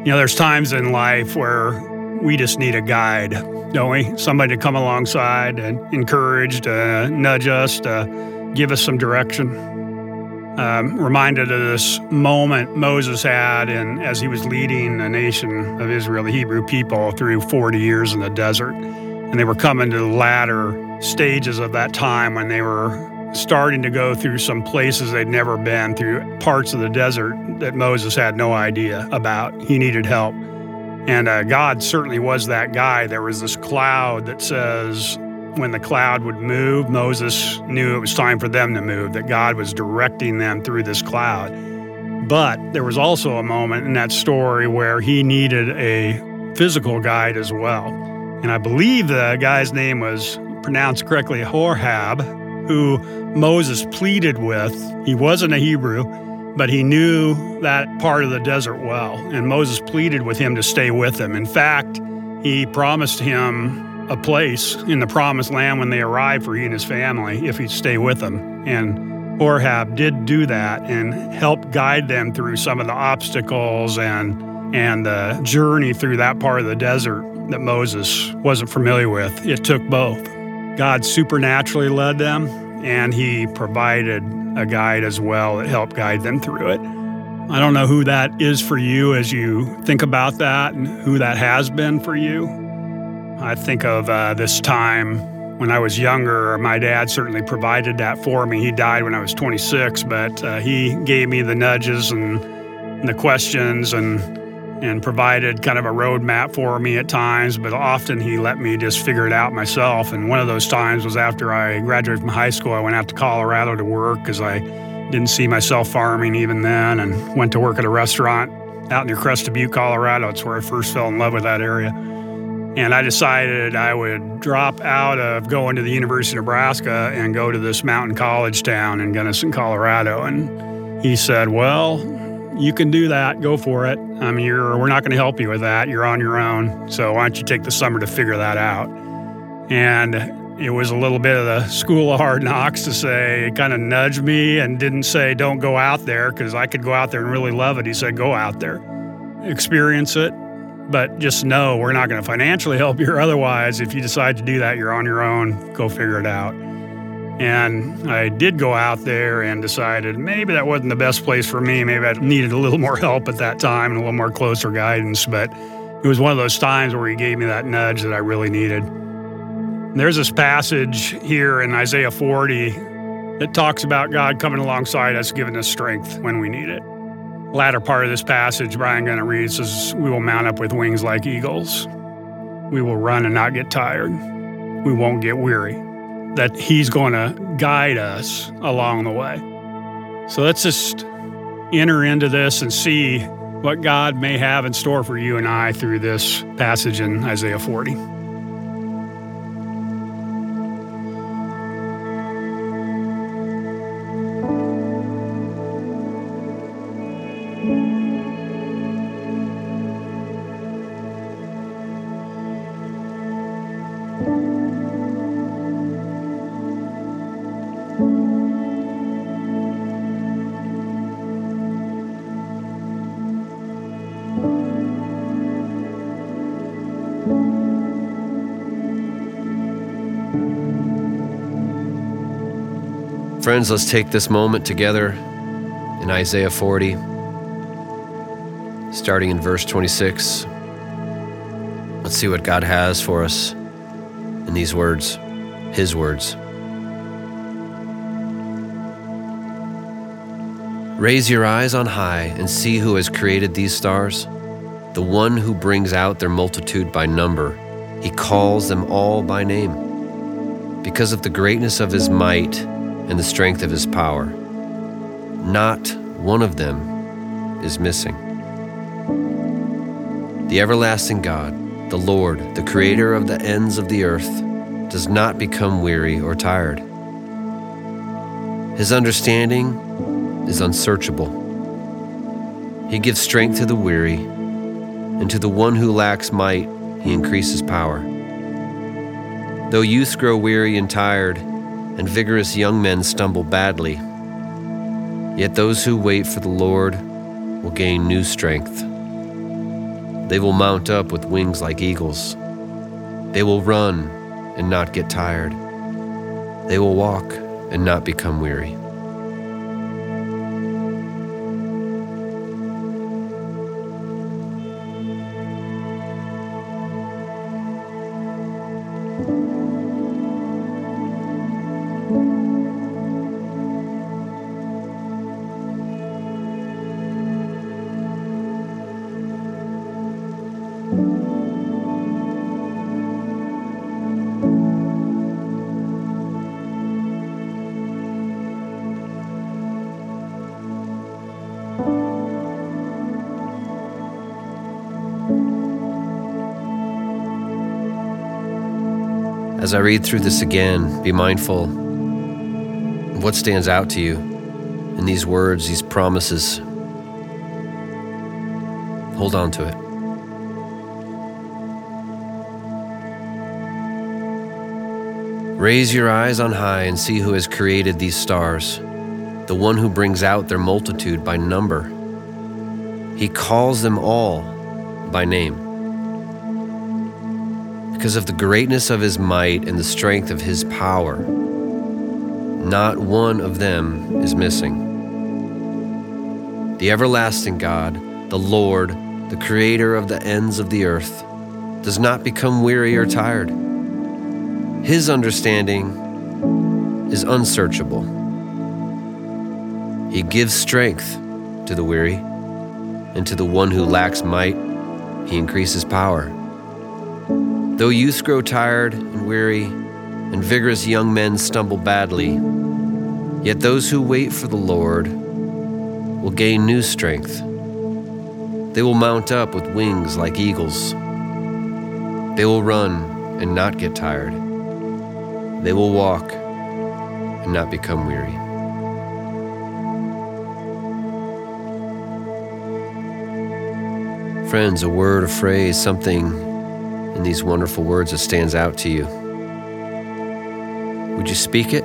You know, there's times in life where we just need a guide, don't we? Somebody to come alongside and encourage, to nudge us, to give us some direction. Um, reminded of this moment Moses had in, as he was leading the nation of Israel, the Hebrew people, through 40 years in the desert. And they were coming to the latter stages of that time when they were starting to go through some places they'd never been, through parts of the desert that Moses had no idea about. He needed help. And uh, God certainly was that guy. There was this cloud that says, when the cloud would move, Moses knew it was time for them to move, that God was directing them through this cloud. But there was also a moment in that story where he needed a physical guide as well. And I believe the guy's name was pronounced correctly Horab, who Moses pleaded with. He wasn't a Hebrew, but he knew that part of the desert well. And Moses pleaded with him to stay with him. In fact, he promised him a place in the promised land when they arrived for he and his family if he'd stay with them. And Horab did do that and help guide them through some of the obstacles and and the journey through that part of the desert that Moses wasn't familiar with. It took both. God supernaturally led them, and He provided a guide as well that helped guide them through it. I don't know who that is for you as you think about that and who that has been for you. I think of uh, this time when I was younger. My dad certainly provided that for me. He died when I was 26, but uh, he gave me the nudges and, and the questions and and provided kind of a roadmap for me at times, but often he let me just figure it out myself. And one of those times was after I graduated from high school. I went out to Colorado to work because I didn't see myself farming even then, and went to work at a restaurant out near Crested Butte, Colorado. It's where I first fell in love with that area. And I decided I would drop out of going to the University of Nebraska and go to this mountain college town in Gunnison, Colorado. And he said, Well, you can do that. Go for it. I mean, we're not going to help you with that. You're on your own. So why don't you take the summer to figure that out? And it was a little bit of the school of hard knocks to say, kind of nudged me and didn't say, don't go out there because I could go out there and really love it. He said, go out there, experience it, but just know we're not going to financially help you or otherwise. If you decide to do that, you're on your own. Go figure it out. And I did go out there and decided maybe that wasn't the best place for me. Maybe I needed a little more help at that time and a little more closer guidance. But it was one of those times where he gave me that nudge that I really needed. There's this passage here in Isaiah 40 that talks about God coming alongside us, giving us strength when we need it. Latter part of this passage, Brian going to read says, We will mount up with wings like eagles. We will run and not get tired. We won't get weary that He's going to guide us along the way. So let's just enter into this and see what God may have in store for you and I through this passage in Isaiah 40. Friends, let's take this moment together in Isaiah 40, starting in verse 26. Let's see what God has for us in these words, His words. Raise your eyes on high and see who has created these stars, the one who brings out their multitude by number. He calls them all by name. Because of the greatness of his might, and the strength of his power. Not one of them is missing. The everlasting God, the Lord, the creator of the ends of the earth, does not become weary or tired. His understanding is unsearchable. He gives strength to the weary, and to the one who lacks might, he increases power. Though youths grow weary and tired, and vigorous young men stumble badly. Yet those who wait for the Lord will gain new strength. They will mount up with wings like eagles. They will run and not get tired. They will walk and not become weary. As I read through this again, be mindful of what stands out to you in these words, these promises. Hold on to it. Raise your eyes on high and see who has created these stars, the one who brings out their multitude by number. He calls them all by name. Because of the greatness of his might and the strength of his power, not one of them is missing. The everlasting God, the Lord, the creator of the ends of the earth, does not become weary or tired. His understanding is unsearchable. He gives strength to the weary, and to the one who lacks might, he increases power. Though youths grow tired and weary, and vigorous young men stumble badly, yet those who wait for the Lord will gain new strength. They will mount up with wings like eagles. They will run and not get tired. They will walk and not become weary. Friends, a word, a phrase, something in these wonderful words that stands out to you. Would you speak it?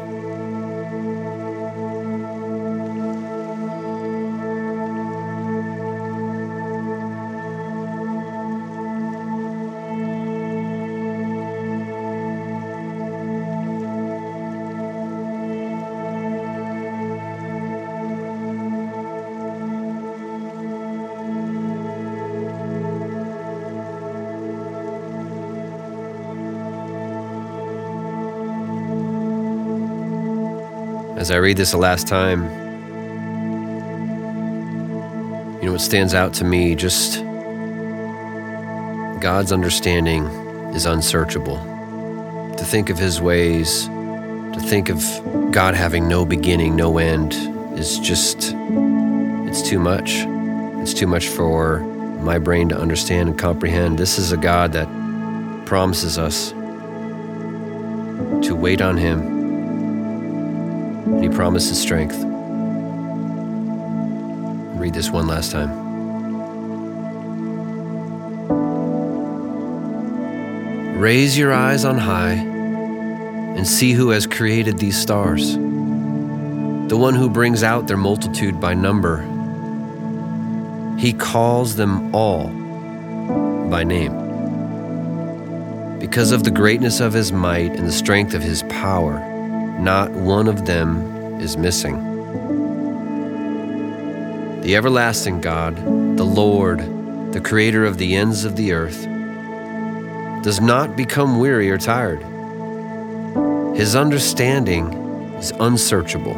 As I read this the last time, you know, what stands out to me just God's understanding is unsearchable. To think of his ways, to think of God having no beginning, no end, is just, it's too much. It's too much for my brain to understand and comprehend. This is a God that promises us to wait on him and he promises strength. Read this one last time. Raise your eyes on high and see who has created these stars, the one who brings out their multitude by number. He calls them all by name. Because of the greatness of his might and the strength of his power, not one of them is missing. The everlasting God, the Lord, the creator of the ends of the earth, does not become weary or tired. His understanding is unsearchable.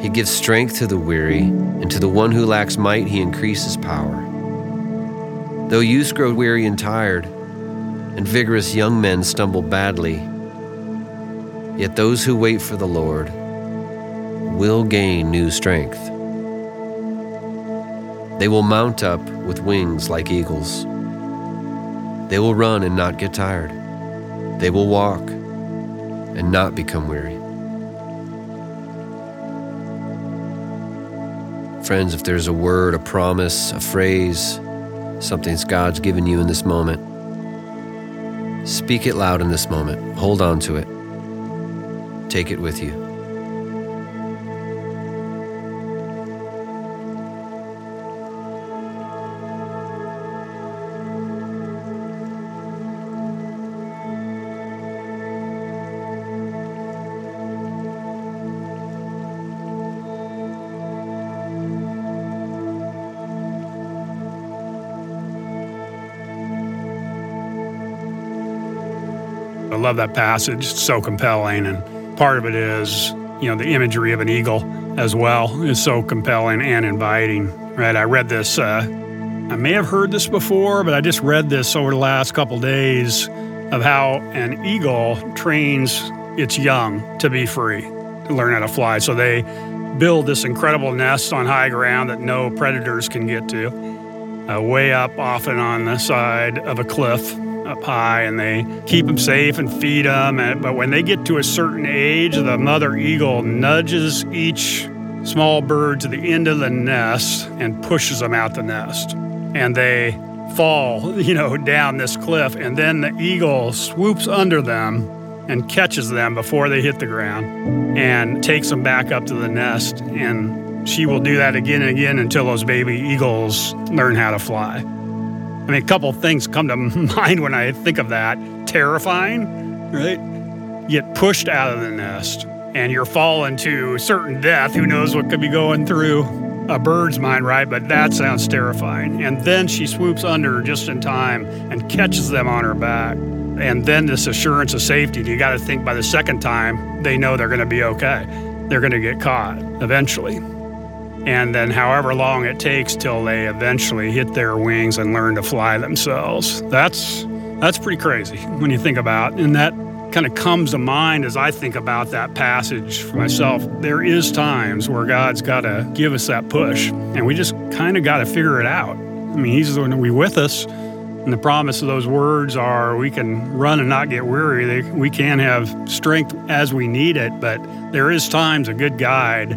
He gives strength to the weary, and to the one who lacks might, he increases power. Though youths grow weary and tired, and vigorous young men stumble badly, Yet those who wait for the Lord will gain new strength. They will mount up with wings like eagles. They will run and not get tired. They will walk and not become weary. Friends, if there's a word, a promise, a phrase, something God's given you in this moment, speak it loud in this moment. Hold on to it. Take it with you. I love that passage. It's so compelling and part of it is, you know, the imagery of an eagle as well is so compelling and inviting. Right. I read this, uh, I may have heard this before, but I just read this over the last couple days of how an eagle trains its young to be free, to learn how to fly. So they build this incredible nest on high ground that no predators can get to, uh, way up, often on the side of a cliff up high, and they keep them safe and feed them. And, but when they get to a certain age, the mother eagle nudges each small bird to the end of the nest and pushes them out the nest. And they fall, you know, down this cliff, and then the eagle swoops under them and catches them before they hit the ground and takes them back up to the nest. And she will do that again and again until those baby eagles learn how to fly. I mean, a couple things come to mind when I think of that. Terrifying, right? Get pushed out of the nest and you're falling to certain death. Who knows what could be going through a bird's mind, right? But that sounds terrifying. And then she swoops under just in time and catches them on her back and then this assurance of safety. You got to think by the second time, they know they're going to be okay. They're going to get caught eventually. And then, however long it takes till they eventually hit their wings and learn to fly themselves. That's that's pretty crazy when you think about. And that kind of comes to mind as I think about that passage for myself. There is times where God's got to give us that push, and we just kind of got to figure it out. I mean, He's going to be with us and the promise of those words are we can run and not get weary. We can have strength as we need it, but there is times a good guide,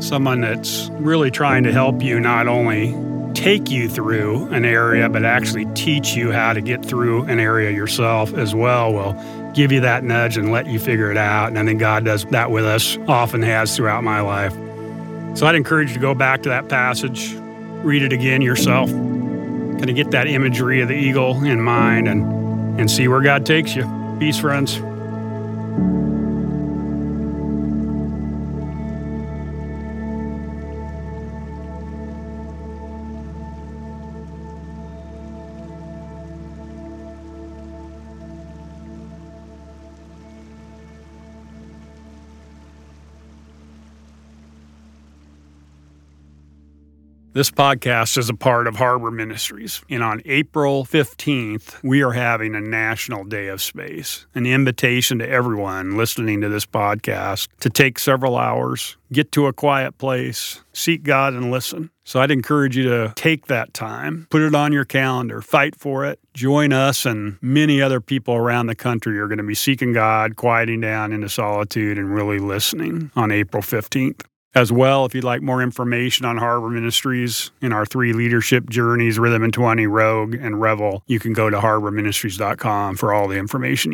someone that's really trying to help you not only take you through an area, but actually teach you how to get through an area yourself as well, will give you that nudge and let you figure it out. And I think God does that with us, often has throughout my life. So I'd encourage you to go back to that passage, read it again yourself kind of get that imagery of the eagle in mind and, and see where God takes you. Peace, friends. This podcast is a part of Harbor Ministries. And on April 15th, we are having a National Day of Space, an invitation to everyone listening to this podcast to take several hours, get to a quiet place, seek God, and listen. So I'd encourage you to take that time, put it on your calendar, fight for it. Join us and many other people around the country are going to be seeking God, quieting down into solitude, and really listening on April 15th. As well, if you'd like more information on Harbor Ministries in our three leadership journeys, Rhythm and 20, Rogue, and Revel, you can go to harborministries.com for all the information